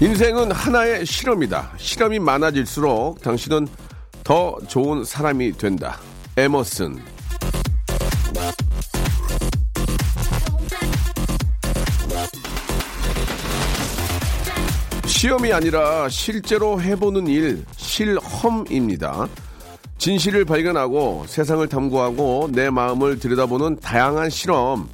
인생은 하나의 실험이다 실험이 많아질수록 당신은 더 좋은 사람이 된다 에머슨 시험이 아니라 실제로 해보는 일, 실험입니다. 진실을 발견하고 세상을 탐구하고 내 마음을 들여다보는 다양한 실험.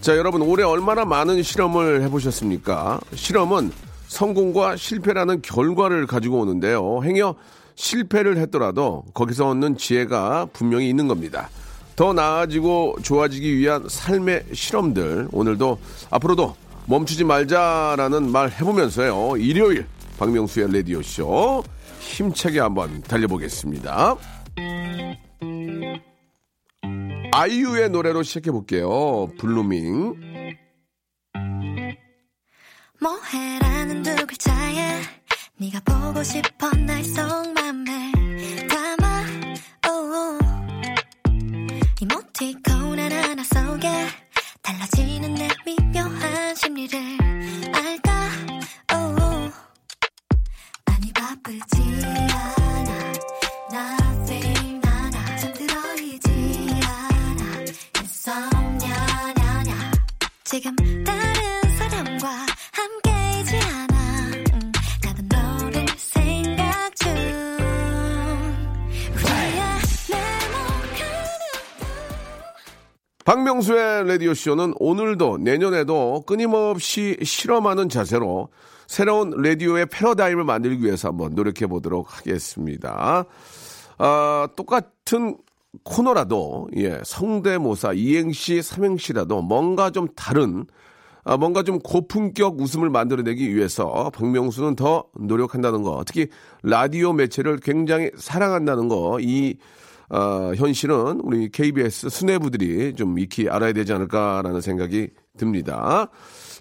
자, 여러분, 올해 얼마나 많은 실험을 해보셨습니까? 실험은 성공과 실패라는 결과를 가지고 오는데요. 행여 실패를 했더라도 거기서 얻는 지혜가 분명히 있는 겁니다. 더 나아지고 좋아지기 위한 삶의 실험들, 오늘도 앞으로도 멈추지 말자라는 말 해보면서요. 일요일 박명수의 라디오쇼 힘차게 한번 달려보겠습니다. 아이유의 노래로 시작해볼게요. Blueming. 뭐해라는 두 글자에 네가 보고 싶어 나의 속마음을 담아 oh. 이모티콘 박명수의 라디오쇼는 오늘도 내년에도 끊임없이 실험하는 자세로 새로운 라디오의 패러다임을 만들기 위해서 한번 노력해 보도록 하겠습니다. 아, 똑같은 코너라도, 예, 성대모사, 이행시, 삼행시라도 뭔가 좀 다른, 아, 뭔가 좀 고품격 웃음을 만들어내기 위해서 박명수는 더 노력한다는 거, 특히 라디오 매체를 굉장히 사랑한다는 거, 이 어, 현실은 우리 KBS 수뇌부들이 좀 익히 알아야 되지 않을까라는 생각이 듭니다.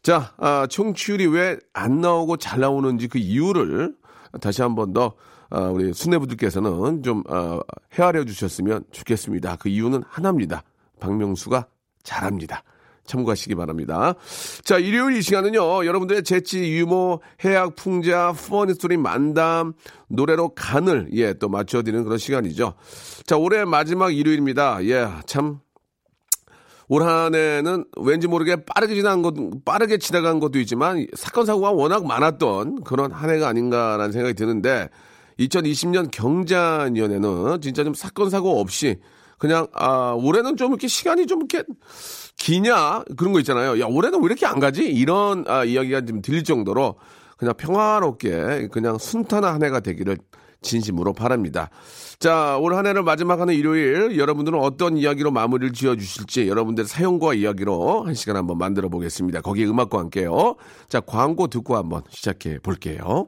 자, 아, 청취율이 왜 안 나오고 잘 나오는지 그 이유를 다시 한번 더 아, 우리 수뇌부들께서는 좀 아, 헤아려 주셨으면 좋겠습니다. 그 이유는 하나입니다. 박명수가 잘합니다. 참고하시기 바랍니다. 자, 일요일 이 시간은요, 여러분들의 재치, 유머, 해학, 풍자, 퍼니 스토리 만담, 노래로 간을, 예, 또 맞춰드리는 그런 시간이죠. 자, 올해 마지막 일요일입니다. 예, 참, 올 한 해는 왠지 모르게 빠르게 지나간 것, 빠르게 지나간 것도 있지만, 사건, 사고가 워낙 많았던 그런 한 해가 아닌가라는 생각이 드는데, 2020년 경자년에는 진짜 좀 사건, 사고 없이, 그냥, 아, 올해는 좀 이렇게 시간이 좀 이렇게, 기냐 그런 거 있잖아요. 야 올해는 왜 이렇게 안 가지? 이런 아, 이야기가 좀 들릴 정도로 그냥 평화롭게 그냥 순탄한 한 해가 되기를 진심으로 바랍니다. 자, 올 한 해를 마지막하는 일요일 여러분들은 어떤 이야기로 마무리를 지어 주실지 여러분들의 사연과 이야기로 한 시간 한번 만들어 보겠습니다. 거기에 음악과 함께요. 자, 광고 듣고 한번 시작해 볼게요.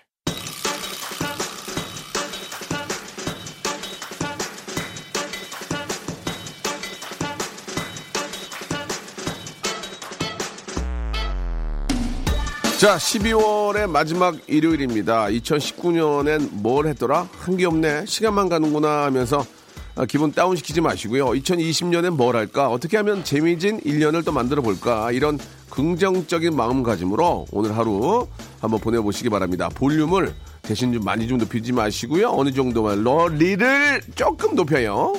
자, 12월의 마지막 일요일입니다. 2019년엔 뭘 했더라? 한 게 없네. 시간만 가는구나 하면서 아, 기분 다운시키지 마시고요. 2020년엔 뭘 할까? 어떻게 하면 재미진 1년을 또 만들어 볼까? 이런 긍정적인 마음가짐으로 오늘 하루 한번 보내보시기 바랍니다. 볼륨을 대신 좀 많이 좀 높이지 마시고요. 어느 정도만 러리를 조금 높여요.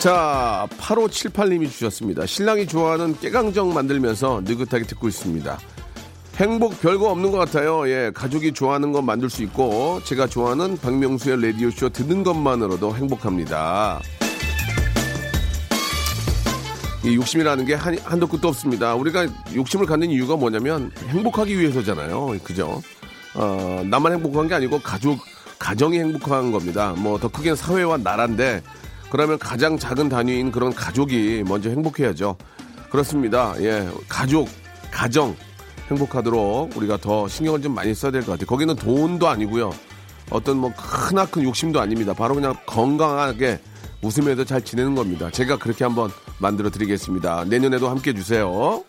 자, 8578님이 주셨습니다. 신랑이 좋아하는 깨강정 만들면서 느긋하게 듣고 있습니다. 행복 별거 없는 것 같아요. 예, 가족이 좋아하는 것 만들 수 있고 제가 좋아하는 박명수의 라디오 쇼 듣는 것만으로도 행복합니다. 이 욕심이라는 게 한, 한도 끝도 없습니다. 우리가 욕심을 갖는 이유가 뭐냐면 행복하기 위해서잖아요. 그죠? 어, 나만 행복한 게 아니고 가족, 가정이 행복한 겁니다. 뭐 더 크게는 사회와 나라인데 그러면 가장 작은 단위인 그런 가족이 먼저 행복해야죠. 그렇습니다. 예, 가족, 가정, 행복하도록 우리가 더 신경을 좀 많이 써야 될 것 같아요. 거기는 돈도 아니고요. 어떤 뭐 크나큰 욕심도 아닙니다. 바로 그냥 건강하게 웃으면서 잘 지내는 겁니다. 제가 그렇게 한번 만들어 드리겠습니다. 내년에도 함께 해주세요.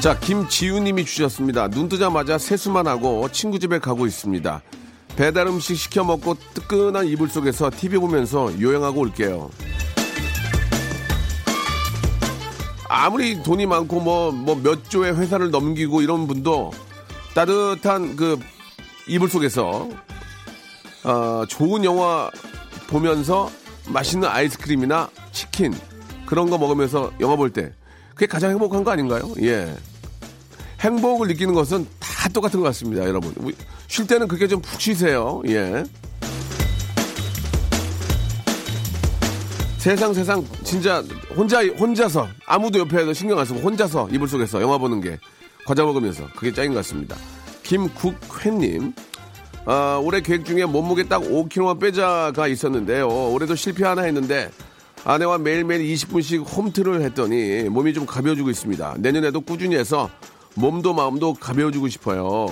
자, 김지우님이 주셨습니다. 눈 뜨자마자 세수만 하고 친구 집에 가고 있습니다. 배달 음식 시켜 먹고 뜨끈한 이불 속에서 TV 보면서 요양하고 올게요. 아무리 돈이 많고 뭐 뭐 몇 조의 회사를 넘기고 이런 분도 따뜻한 그 이불 속에서 어, 좋은 영화 보면서 맛있는 아이스크림이나 치킨 그런 거 먹으면서 영화 볼 때 그게 가장 행복한 거 아닌가요? 예. 행복을 느끼는 것은 다 똑같은 것 같습니다, 여러분. 쉴 때는 그렇게 좀 푹 쉬세요. 예. 세상 세상 진짜 혼자 혼자서 아무도 옆에 신경 안 쓰고 혼자서 이불 속에서 영화 보는 게 과자 먹으면서 그게 짱인 것 같습니다. 김국회님 아, 올해 계획 중에 몸무게 딱 5kg만 빼자가 있었는데요. 올해도 실패 하나 했는데 아내와 매일매일 20분씩 홈트를 했더니 몸이 좀 가벼워지고 있습니다. 내년에도 꾸준히 해서 몸도 마음도 가벼워지고 싶어요.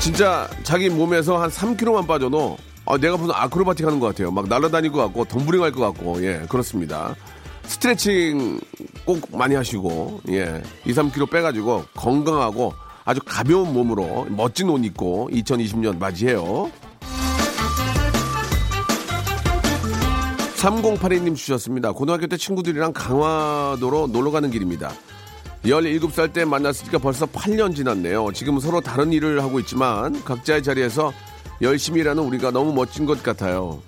진짜 자기 몸에서 한 3kg만 빠져도 아, 내가 무슨 아크로바틱 하는 것 같아요. 막 날아다닐 것 같고, 덤브링 할 것 같고, 예, 그렇습니다. 스트레칭 꼭 많이 하시고, 예, 2, 3kg 빼가지고 건강하고 아주 가벼운 몸으로 멋진 옷 입고 2020년 맞이해요. 3082님 주셨습니다. 고등학교 때 친구들이랑 강화도로 놀러 가는 길입니다. 17살 때 만났으니까 벌써 8년 지났네요. 지금 서로 다른 일을 하고 있지만 각자의 자리에서 열심히 일하는 우리가 너무 멋진 것 같아요.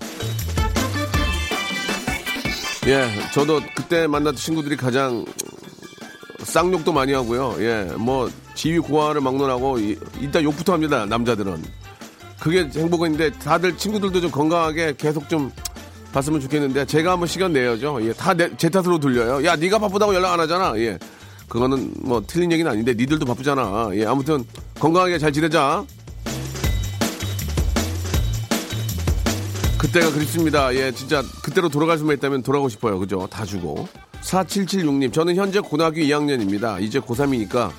예, 저도 그때 만났던 친구들이 가장 쌍욕도 많이 하고요. 예, 뭐 지위 고하를 막론하고 일단 욕부터 합니다. 남자들은 그게 행복인데 다들 친구들도 좀 건강하게 계속 좀 봤으면 좋겠는데 제가 한번 시간 내야죠. 예, 다제 탓으로 돌려요. 야, 네가 바쁘다고 연락 안 하잖아. 예, 그거는 뭐 틀린 얘기는 아닌데 니들도 바쁘잖아. 예, 아무튼 건강하게 잘 지내자. 그때가 그립습니다. 예, 진짜 그때로 돌아갈 수만 있다면 돌아가고 싶어요. 그죠? 다 주고. 4776님, 저는 현재 고등학교 2학년입니다. 이제 고3이니까,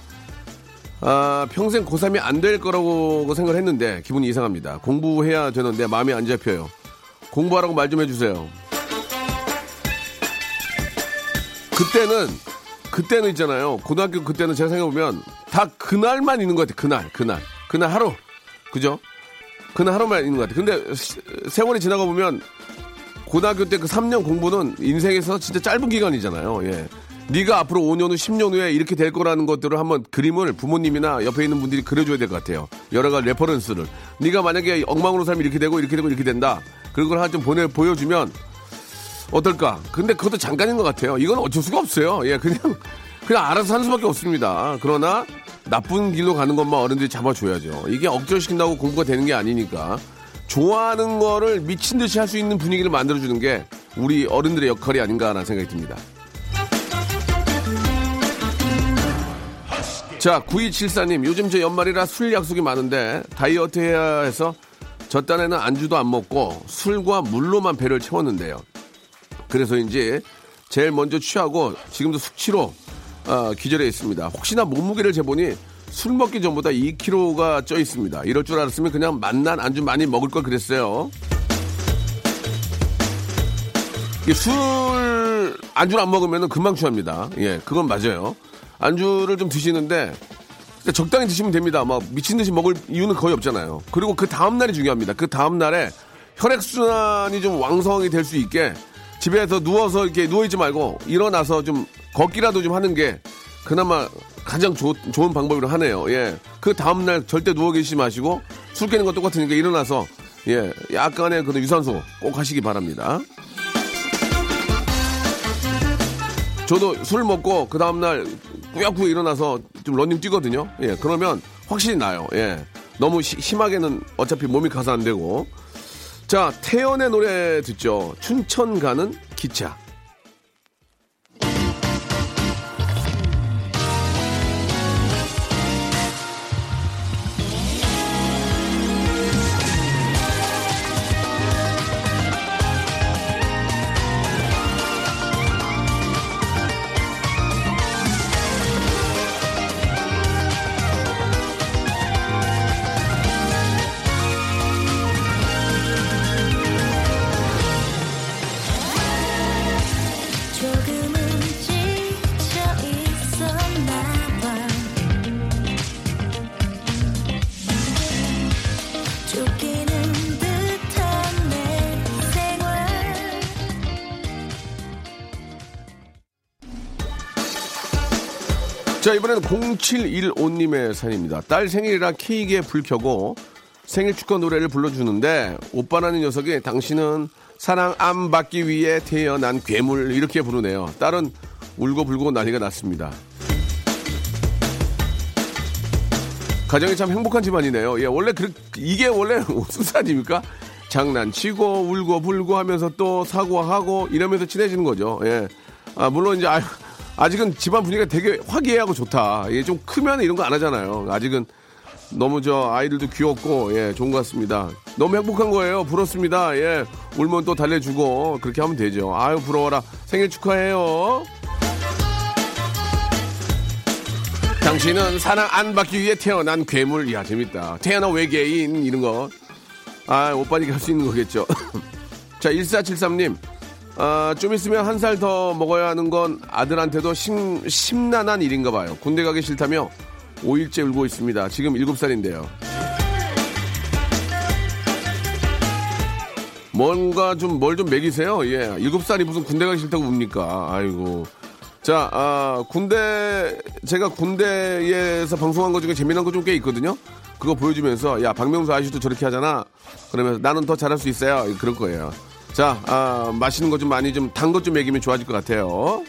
아, 평생 고3이 안 될 거라고 생각을 했는데, 기분이 이상합니다. 공부해야 되는데, 마음이 안 잡혀요. 공부하라고 말 좀 해주세요. 그때는, 그때는 있잖아요. 고등학교 그때는 제가 생각해보면, 다 그날만 있는 것 같아요. 그날, 그날. 그날 하루. 그죠? 그날 하루만 있는 것 같아요. 근데 세월이 지나가 보면 고등학교 때 그 3년 공부는 인생에서 진짜 짧은 기간이잖아요. 예. 네가 앞으로 5년 후, 10년 후에 이렇게 될 거라는 것들을 한번 그림을 부모님이나 옆에 있는 분들이 그려줘야 될 것 같아요. 여러 가지 reference를. 네가 만약에 엉망으로 살면 이렇게 되고 이렇게 되고 이렇게 된다. 그걸 한좀 보내 보여주면 어떨까? 근데 그것도 잠깐인 것 같아요. 이건 어쩔 수가 없어요. 예, 그냥 그냥 알아서 사는 수밖에 없습니다. 그러나 나쁜 길로 가는 것만 어른들이 잡아줘야죠. 이게 억지로 시킨다고 공부가 되는 게 아니니까 좋아하는 거를 미친 듯이 할 수 있는 분위기를 만들어주는 게 우리 어른들의 역할이 아닌가라는 생각이 듭니다. 자, 9274님, 요즘 제 연말이라 술 약속이 많은데 다이어트 해야 해서 저 딴에는 안주도 안 먹고 술과 물로만 배를 채웠는데요. 그래서인지 제일 먼저 취하고 지금도 숙취로 어, 기절해 있습니다. 혹시나 몸무게를 재보니 술 먹기 전보다 2kg가 쪄 있습니다. 이럴 줄 알았으면 그냥 만난 안주 많이 먹을 걸 그랬어요. 술 안주를 안 먹으면 금방 취합니다. 예, 그건 맞아요. 안주를 좀 드시는데 적당히 드시면 됩니다. 막 미친 듯이 먹을 이유는 거의 없잖아요. 그리고 그 다음 날이 중요합니다. 그 다음 날에 혈액 순환이 좀 왕성하게 될 수 있게 집에서 누워서 이렇게 누워 있지 말고 일어나서 좀 걷기라도 좀 하는 게 그나마 가장 조, 좋은 방법으로 하네요. 예. 그 다음 날 절대 누워 계시지 마시고 술 깨는 거 똑같으니까 일어나서 예. 약간의 그 유산소 꼭 하시기 바랍니다. 저도 술 먹고 그 다음날 꾸역꾸역 일어나서 좀 런닝 뛰거든요. 예, 그러면 확실히 나요. 예. 너무 시, 심하게는 어차피 몸이 가서 안 되고. 자, 태연의 노래 듣죠. 춘천 가는 기차. 자, 이번에는 0715님의 사연입니다. 딸 생일이라 케이크에 불 켜고 생일 축하 노래를 불러주는데 오빠라는 녀석이 당신은 사랑 안 받기 위해 태어난 괴물 이렇게 부르네요. 딸은 울고 불고 난리가 났습니다. 가정이 참 행복한 집안이네요. 예, 원래 그, 이게 원래 순서 아닙니까? 장난치고 울고 불고 하면서 또 사고하고 이러면서 친해지는 거죠. 예. 아, 물론 이제 아, 아직은 집안 분위기가 되게 화기애애하고 좋다. 예, 좀 크면 이런 거 안 하잖아요. 아직은 너무 저 아이들도 귀엽고 예, 좋은 것 같습니다. 너무 행복한 거예요. 부럽습니다. 예. 울면 또 달래주고 그렇게 하면 되죠. 아유 부러워라. 생일 축하해요. 당신은 사랑 안 받기 위해 태어난 괴물. 이야 재밌다. 태어난 외계인 이런 거. 아 오빠니까 할 수 있는 거겠죠. 자 1473님. 아, 좀 있으면 한 살 더 먹어야 하는 건 아들한테도 심, 심란한 일인가 봐요. 군대 가기 싫다며 5일째 울고 있습니다. 지금 7살인데요. 뭔가 좀뭘좀 먹이세요. 예. 7살이 무슨 군대 가기 싫다고 웁니까? 아이고. 자, 아, 군대, 제가 군대에서 방송한 것 중에 재미난 거 좀 꽤 있거든요. 그거 보여주면서, 야, 박명수 아저씨도 저렇게 하잖아. 그러면서 나는 더 잘할 수 있어요. 그럴 거예요. 자, 아, 맛있는 거 좀 많이 좀, 단 것 좀 먹이면 좋아질 것 같아요.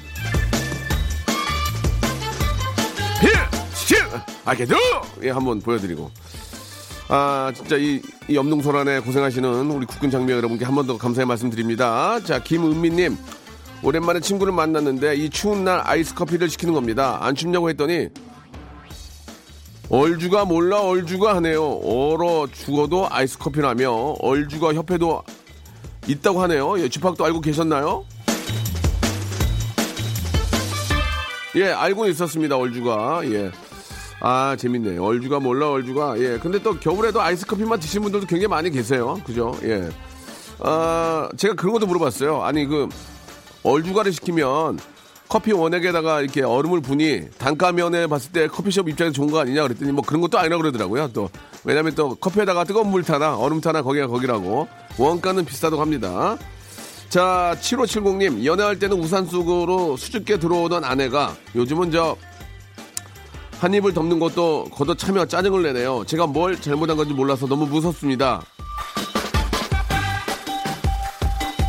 히! 시! 아게도! 예, 한번 보여드리고. 아, 진짜 이, 이 염동소란에 고생하시는 우리 국군 장병 여러분께 한 번 더 감사의 말씀 드립니다. 자, 김은미님. 오랜만에 친구를 만났는데 이 추운 날 아이스 커피를 시키는 겁니다. 안 춥냐고 했더니 얼주가 몰라 얼주가 하네요. 얼어 죽어도 아이스 커피라며 얼주가 협회도 있다고 하네요. 예, 집합도 알고 계셨나요? 예, 알고는 있었습니다. 얼주가. 예. 아, 재밌네요. 얼주가 몰라, 얼주가. 예. 근데 또 겨울에도 아이스 커피만 드시는 분들도 굉장히 많이 계세요. 그죠? 예. 아, 제가 그런 것도 물어봤어요. 아니, 그, 얼주가를 시키면 커피 원액에다가 이렇게 얼음을 부니 단가면에 봤을 때 커피숍 입장에서 좋은 거 아니냐 그랬더니 뭐 그런 것도 아니라 그러더라고요. 또 왜냐면 또 커피에다가 뜨거운 물 타나 얼음 타나 거기가 거기라고 원가는 비싸다고 합니다. 자, 7570님 연애할 때는 우산 속으로 수줍게 들어오던 아내가 요즘은 저 한 입을 덮는 것도 걷어 차며 짜증을 내네요. 제가 뭘 잘못한 건지 몰라서 너무 무섭습니다.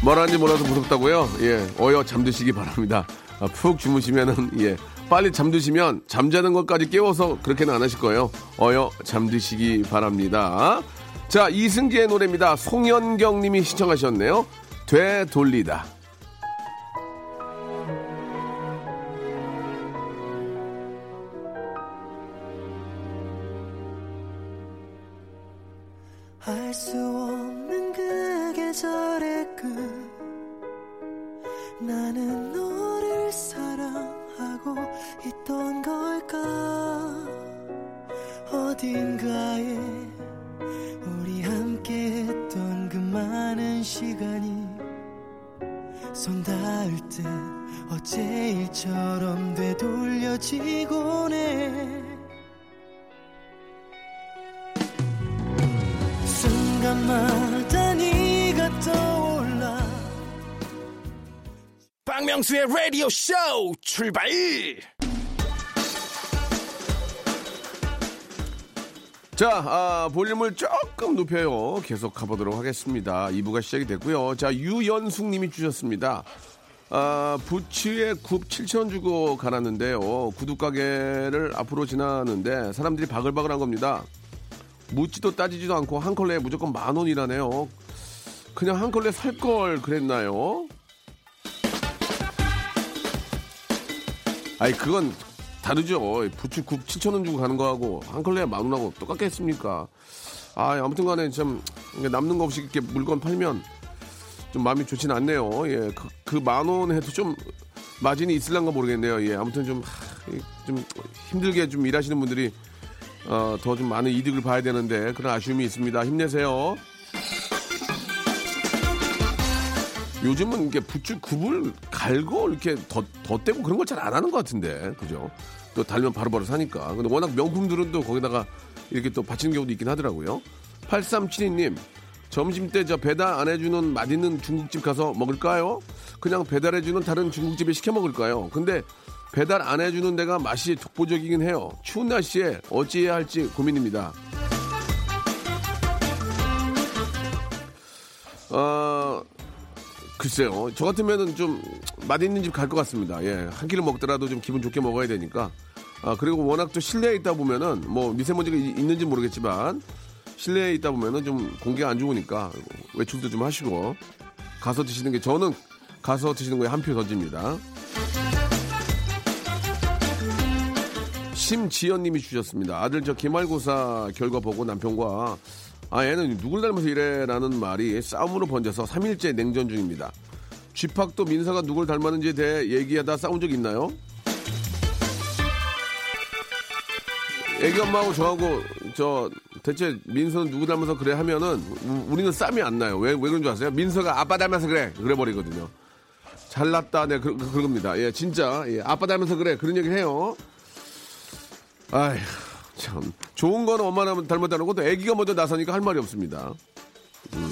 뭘 하는지 몰라서 무섭다고요? 예, 어여 잠드시기 바랍니다. 아, 푹 주무시면은, 예, 빨리 잠드시면 잠자는 것까지 깨워서 그렇게는 안 하실 거예요. 어여 잠드시기 바랍니다. 자, 이승기의 노래입니다. 송현경 님이 시청하셨네요. 되돌리다. 박명수의 라디오 쇼 출발! 자, 아, 볼륨을 조금 높여요. 계속 가보도록 하겠습니다. 2부가 시작이 됐고요. 자, 유연숙 님이 주셨습니다. 아, 부츠에 굽 7천 주고 갈았는데요. 구두 가게를 앞으로 지나는데 사람들이 바글바글한 겁니다. 묻지도 따지지도 않고 한 컬레에 무조건 만 원이라네요. 그냥 한 컬레 살걸 그랬나요? 아니 그건 다르죠. 굽 7천 원 주고 가는 거하고 한 컬레에 만 원하고 똑같겠습니까? 아 아무튼 간에 참 남는 거 없이 이렇게 물건 팔면 좀 마음이 좋진 않네요. 예, 그만원 해도 좀 마진이 있을란가 모르겠네요. 예, 아무튼 좀, 하, 이, 좀 힘들게 좀 일하시는 분들이 어, 더 좀 많은 이득을 봐야 되는데 그런 아쉬움이 있습니다. 힘내세요. 요즘은 이렇게 부츠 굽을 갈고 이렇게 덧, 덧대고 그런 걸 잘 안 하는 것 같은데, 그죠? 또 달면 바로바로 사니까. 근데 워낙 명품들은 또 거기다가 이렇게 또 받치는 경우도 있긴 하더라고요. 8372님, 점심 때 저 배달 안 해주는 맛있는 중국집 가서 먹을까요? 그냥 배달해주는 다른 중국집에 시켜 먹을까요? 근데 배달 안 해주는 데가 맛이 독보적이긴 해요. 추운 날씨에 어찌해야 할지 고민입니다. 어, 글쎄요. 저 같으면은 좀 맛있는 집 갈 것 같습니다. 예. 한 끼를 먹더라도 좀 기분 좋게 먹어야 되니까. 아, 그리고 워낙 또 실내에 있다 보면은 뭐 미세먼지가 이- 있는지 모르겠지만 실내에 있다 보면은 좀 공기가 안 좋으니까 외출도 좀 하시고 가서 드시는 게 저는 가서 드시는 거에 한 표 던집니다. 심지연님이 주셨습니다. 아들 저 기말고사 결과 보고 남편과 아 얘는 누굴 닮아서 이래라는 말이 싸움으로 번져서 3일째 냉전 중입니다. 쥐팍도 민서가 누굴 닮았는지에 대해 얘기하다 싸운 적 있나요? 애기 엄마하고 저하고 저 대체 민서는 누구 닮아서 그래 하면은 우- 우리는 쌈이 안 나요. 왜, 왜 그런 줄 아세요? 민서가 아빠 닮아서 그래. 그래 버리거든요. 잘났다. 네, 그, 그, 그겁니다. 예, 진짜. 예, 아빠 닮아서 그래. 그런 얘기 해요. 아휴, 참. 좋은 거는 엄마 닮- 닮았다는 것도 애기가 먼저 나서니까 할 말이 없습니다. 음.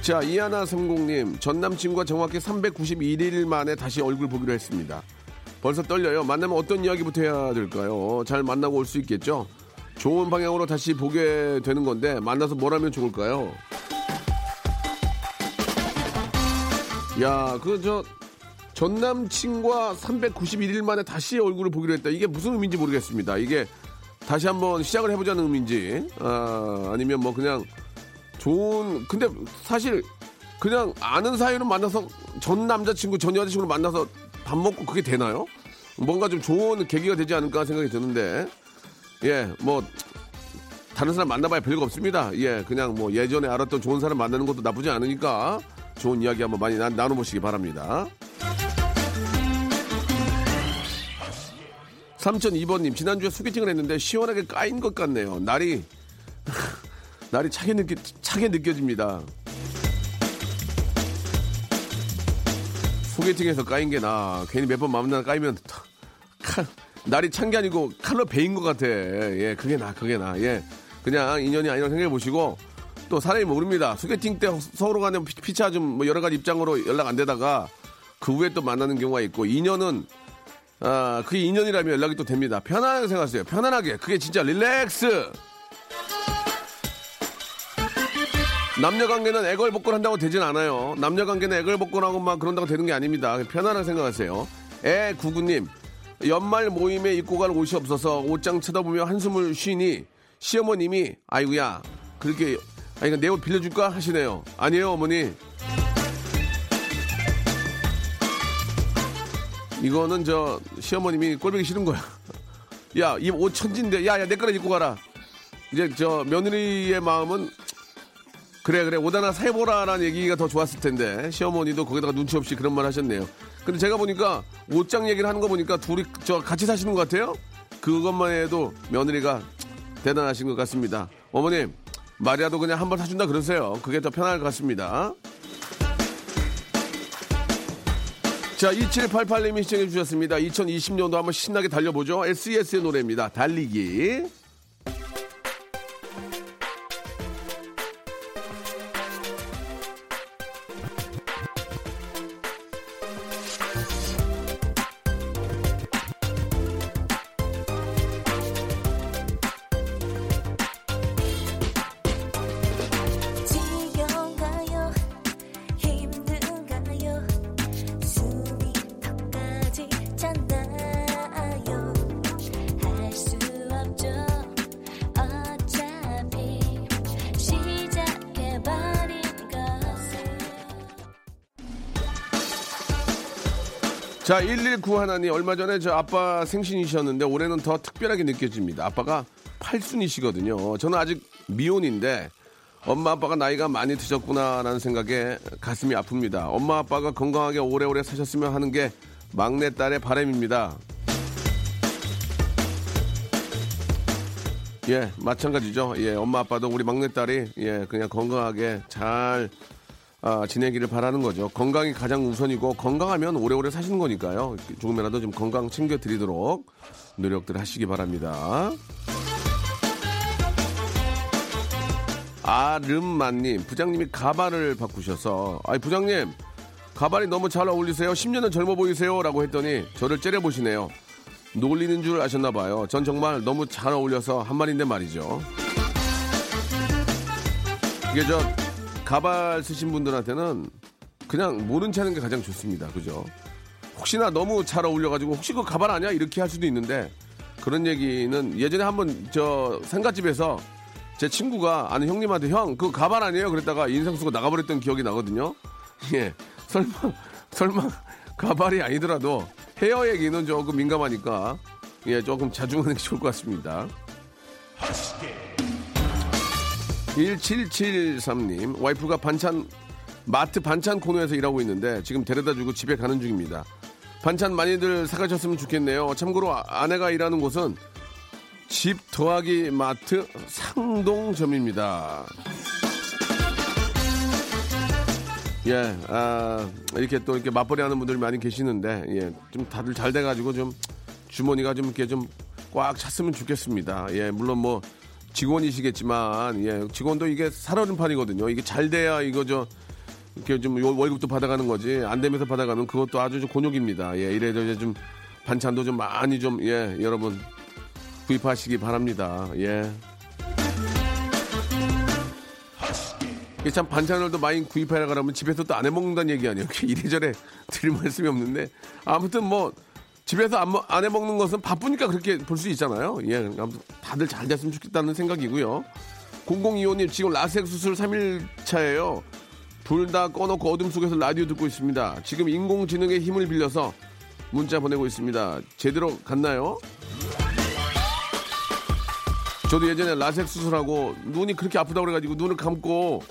자, 이하나 성공님. 전 남친과 정확히 391일 만에 다시 얼굴 보기로 했습니다. 벌써 떨려요. 만나면 어떤 이야기부터 해야 될까요? 잘 만나고 올 수 있겠죠? 좋은 방향으로 다시 보게 되는 건데, 만나서 뭘 하면 좋을까요? 야, 그, 저, 전 남친과 391일 만에 다시 얼굴을 보기로 했다. 이게 무슨 의미인지 모르겠습니다. 이게 다시 한번 시작을 해보자는 의미인지, 아, 아니면 뭐 그냥 좋은, 근데 사실 그냥 아는 사이로 만나서 전 남자친구, 전 여자친구를 만나서 밥 먹고 그게 되나요? 뭔가 좀 좋은 계기가 되지 않을까 생각이 드는데, 예, 뭐, 다른 사람 만나봐야 별거 없습니다. 예, 그냥 뭐 예전에 알았던 좋은 사람 만나는 것도 나쁘지 않으니까 좋은 이야기 한번 많이 나, 나눠보시기 바랍니다. 3002번님, 지난주에 소개팅을 했는데 시원하게 까인 것 같네요. 날이, 날이 차게, 느껴, 차게 느껴집니다. 소개팅에서 까인 게 나. 괜히 몇번 만나 까이면 칼, 날이 찬 게 아니고 칼로 베인 것 같아. 예, 그게 나, 그게 나. 예. 그냥 인연이 아니라고 생각해 보시고 또 사람이 모릅니다. 소개팅 때 서로 간에 피- 피차 좀 뭐 여러 가지 입장으로 연락 안 되다가 그 후에 또 만나는 경우가 있고 인연은 아, 그게 인연이라면 연락이 또 됩니다. 편안하게 생각하세요. 편안하게. 그게 진짜 릴렉스. 남녀 관계는 애걸복걸 한다고 되진 않아요. 남녀 관계는 애걸복걸하고 막 그런다고 되는 게 아닙니다. 편안하게 생각하세요. 애 구구님 연말 모임에 입고 갈 옷이 없어서 옷장 쳐다보며 한숨을 쉬니 시어머님이 아이고야 그렇게 아니 내 옷 빌려줄까 하시네요. 아니에요 어머니. 이거는 저 시어머님이 꼴보기 싫은 거야. 야 이 옷 천진데 야 야 내 거를 입고 가라. 이제 저 며느리의 마음은 그래 그래 옷 하나 사보라라는 얘기가 더 좋았을 텐데 시어머니도 거기다가 눈치 없이 그런 말 하셨네요. 근데 제가 보니까 옷장 얘기를 하는 거 보니까 둘이 저 같이 사시는 것 같아요. 그것만 해도 며느리가 대단하신 것 같습니다. 어머님 말이라도 그냥 한번 사준다 그러세요. 그게 더 편할 것 같습니다. 자, 2788님이 시청해 주셨습니다. 2020년도 한번 신나게 달려보죠. SES의 노래입니다. 달리기. 자, 119 하나님 얼마 전에 저 아빠 생신이셨는데 올해는 더 특별하게 느껴집니다. 아빠가 팔순이시거든요. 저는 아직 미혼인데 엄마 아빠가 나이가 많이 드셨구나라는 생각에 가슴이 아픕니다. 엄마 아빠가 건강하게 오래오래 사셨으면 하는 게 막내 딸의 바람입니다. 예, 마찬가지죠. 예, 엄마 아빠도 우리 막내 딸이 예, 그냥 건강하게 잘 아, 지내기를 바라는 거죠. 건강이 가장 우선이고 건강하면 오래오래 사시는 거니까요. 조금이라도 좀 건강 챙겨드리도록 노력들 하시기 바랍니다. 아름만님, 부장님이 가발을 바꾸셔서, 아이, 부장님, 가발이 너무 잘 어울리세요. 10년은 젊어 보이세요. 라고 했더니 저를 째려보시네요. 놀리는 줄 아셨나봐요. 전 정말 너무 잘 어울려서 한 말인데 말이죠. 이게 저, 가발 쓰신 분들한테는 그냥 모른 체 하는 게 가장 좋습니다. 그죠? 혹시나 너무 잘 어울려가지고 혹시 그 가발 아니야? 이렇게 할 수도 있는데 그런 얘기는 예전에 한번 저 상가집에서 제 친구가 아는 형님한테 형 그 가발 아니에요? 그랬다가 인상 쓰고 나가버렸던 기억이 나거든요. 예, 설마 설마 가발이 아니더라도 헤어 얘기는 조금 민감하니까 예 조금 자중하는 게 좋을 것 같습니다. 1773님 와이프가 반찬 마트 반찬 코너에서 일하고 있는데 지금 데려다 주고 집에 가는 중입니다. 반찬 많이들 사가셨으면 좋겠네요. 참고로 아- 아내가 일하는 곳은 집 더하기 마트 상동점입니다. 예, 아, 이렇게 또 이렇게 맞벌이 하는 분들 많이 계시는데, 예, 좀 다들 잘 돼가지고 좀 주머니가 좀 이렇게 좀 꽉 찼으면 좋겠습니다. 예, 물론 뭐 직원이시겠지만, 예, 직원도 이게 살얼음판이거든요. 이게 잘 돼야 이거 저, 이렇게 좀 요- 월급도 받아가는 거지, 안 되면서 받아가면 그것도 아주 좀 곤욕입니다. 예, 이래저래 좀 반찬도 좀 많이 좀, 예, 여러분 구입하시기 바랍니다. 예. 참 반찬을 또 많이 구입하려 가면 집에서 또 안 해먹는다는 얘기 아니에요. 이래저래 드릴 말씀이 없는데 아무튼 뭐 집에서 안, 먹- 안 해먹는 것은 바쁘니까 그렇게 볼 수 있잖아요. 예, 아무튼 다들 잘 됐으면 좋겠다는 생각이고요. 0025님 지금 라섹 수술 3일 차예요. 불 다 꺼놓고 어둠 속에서 라디오 듣고 있습니다. 지금 인공지능의 힘을 빌려서 문자 보내고 있습니다. 제대로 갔나요? 저도 예전에 라섹 수술하고 눈이 그렇게 아프다고 그래가지고 눈을 감고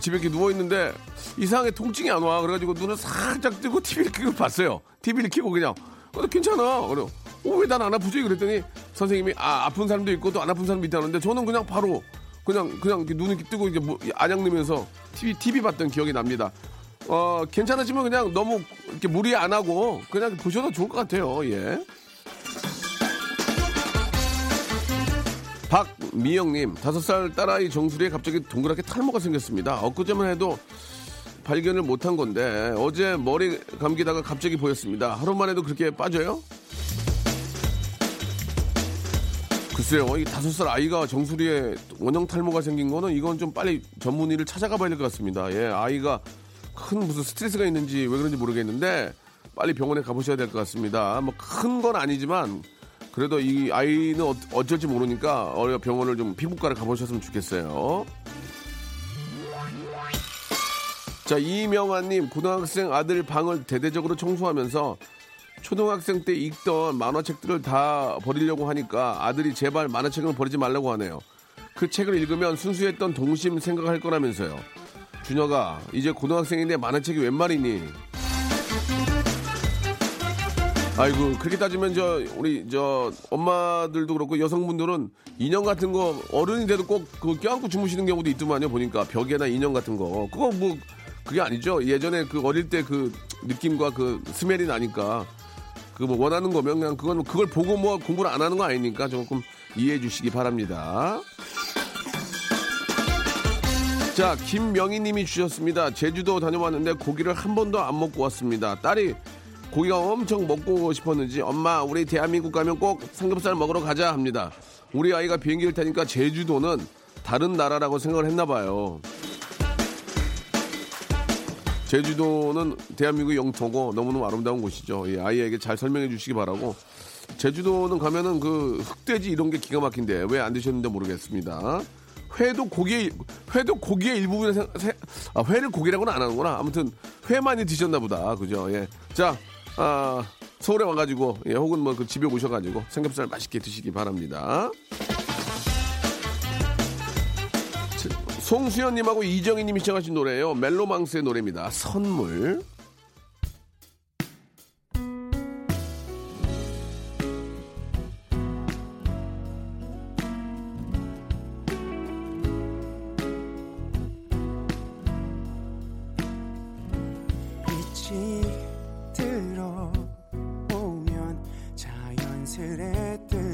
집에 이렇게 누워있는데 이상하게 통증이 안 와. 그래가지고 눈을 살짝 뜨고 TV를 켜고 봤어요. TV를 켜고 그냥. 어, 괜찮아. 그래. 어, 왜난 안 아프지? 그랬더니 선생님이 아, 아픈 사람도 있고 또 안 아픈 사람도 있다는데 저는 그냥 바로 그냥 그냥 눈을 뜨고 이게 뭐 안약 넣으면서 TV, TV 봤던 기억이 납니다. 어, 괜찮으시면 그냥 너무 이렇게 무리 안 하고 그냥 보셔도 좋을 것 같아요. 예. 박미영님, 다섯 살 딸아이 정수리에 갑자기 동그랗게 탈모가 생겼습니다. 엊그제만 해도 발견을 못한 건데 어제 머리 감기다가 갑자기 보였습니다. 하루만 해도 그렇게 빠져요? 글쎄요, 이 다섯 살 아이가 정수리에 원형 탈모가 생긴 거는 이건 좀 빨리 전문의를 찾아가 봐야 될 것 같습니다. 예, 아이가 큰 무슨 스트레스가 있는지 왜 그런지 모르겠는데 빨리 병원에 가보셔야 될 것 같습니다. 뭐 큰 건 아니지만 그래도 이 아이는 어- 어쩔지 모르니까 어려 병원을 좀 피부과를 가보셨으면 좋겠어요. 자 이명아님 고등학생 아들 방을 대대적으로 청소하면서 초등학생 때 읽던 만화책들을 다 버리려고 하니까 아들이 제발 만화책을 버리지 말라고 하네요. 그 책을 읽으면 순수했던 동심 생각할 거라면서요. 준혁아 이제 고등학생인데 만화책이 웬 말이니? 아이고 그렇게 따지면 저 우리 저 엄마들도 그렇고 여성분들은 인형 같은 거 어른이 돼도 꼭 그 껴안고 주무시는 경우도 있더만요 보니까 벽에나 인형 같은 거 그거 뭐 그게 아니죠 예전에 그 어릴 때 그 느낌과 그 스멜이 나니까 그 뭐 원하는 거면 그냥 그건 그걸 보고 뭐 공부를 안 하는 거 아니니까 조금 이해해 주시기 바랍니다. 자, 김명희 님이 주셨습니다. 제주도 다녀왔는데 고기를 한 번도 안 먹고 왔습니다. 딸이 고기가 엄청 먹고 싶었는지 엄마 우리 대한민국 가면 꼭 삼겹살 먹으러 가자 합니다. 우리 아이가 비행기를 타니까 제주도는 다른 나라라고 생각을 했나 봐요. 제주도는 대한민국 영토고 너무너무 아름다운 곳이죠. 예, 아이에게 잘 설명해 주시기 바라고. 제주도는 가면은 그 흑돼지 이런 게 기가 막힌데 왜 안 드셨는지 모르겠습니다. 회도 고기의 회도 고기의 일부분에 아, 회를 고기라고는 안 하는구나. 아무튼 회 많이 드셨나 보다. 그죠? 예. 자, 아, 서울에 와가지고, 예, 혹은 뭐 그 집에 오셔가지고 삼겹살 맛있게 드시기 바랍니다. 송수연님하고 이정희님이 시청하신 노래예요. 멜로망스의 노래입니다. 선물. 들어오면 자연스레 뜨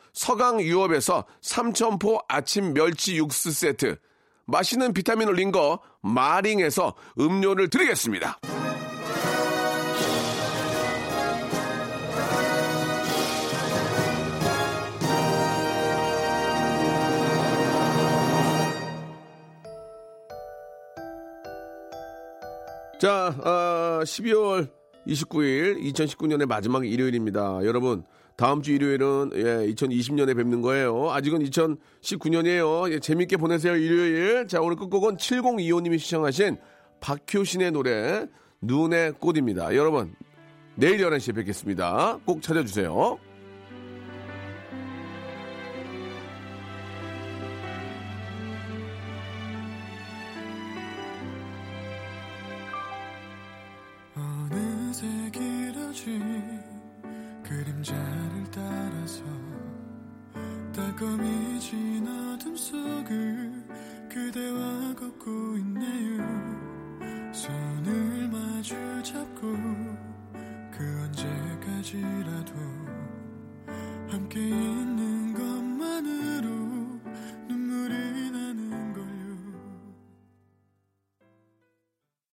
서강 유업에서 삼천포 아침 멸치 육수 세트, 맛있는 비타민을 린거 마링에서 음료를 드리겠습니다. 자, 아, 12월 29일 2019년의 마지막 일요일입니다. 여러분, 다음 주 일요일은 예, 2020년에 뵙는 거예요. 아직은 2019년이에요. 예, 재밌게 보내세요, 일요일. 자, 오늘 끝곡은 7025님이 시청하신 박효신의 노래 눈의 꽃입니다. 여러분, 내일 11시에 뵙겠습니다. 꼭 찾아주세요.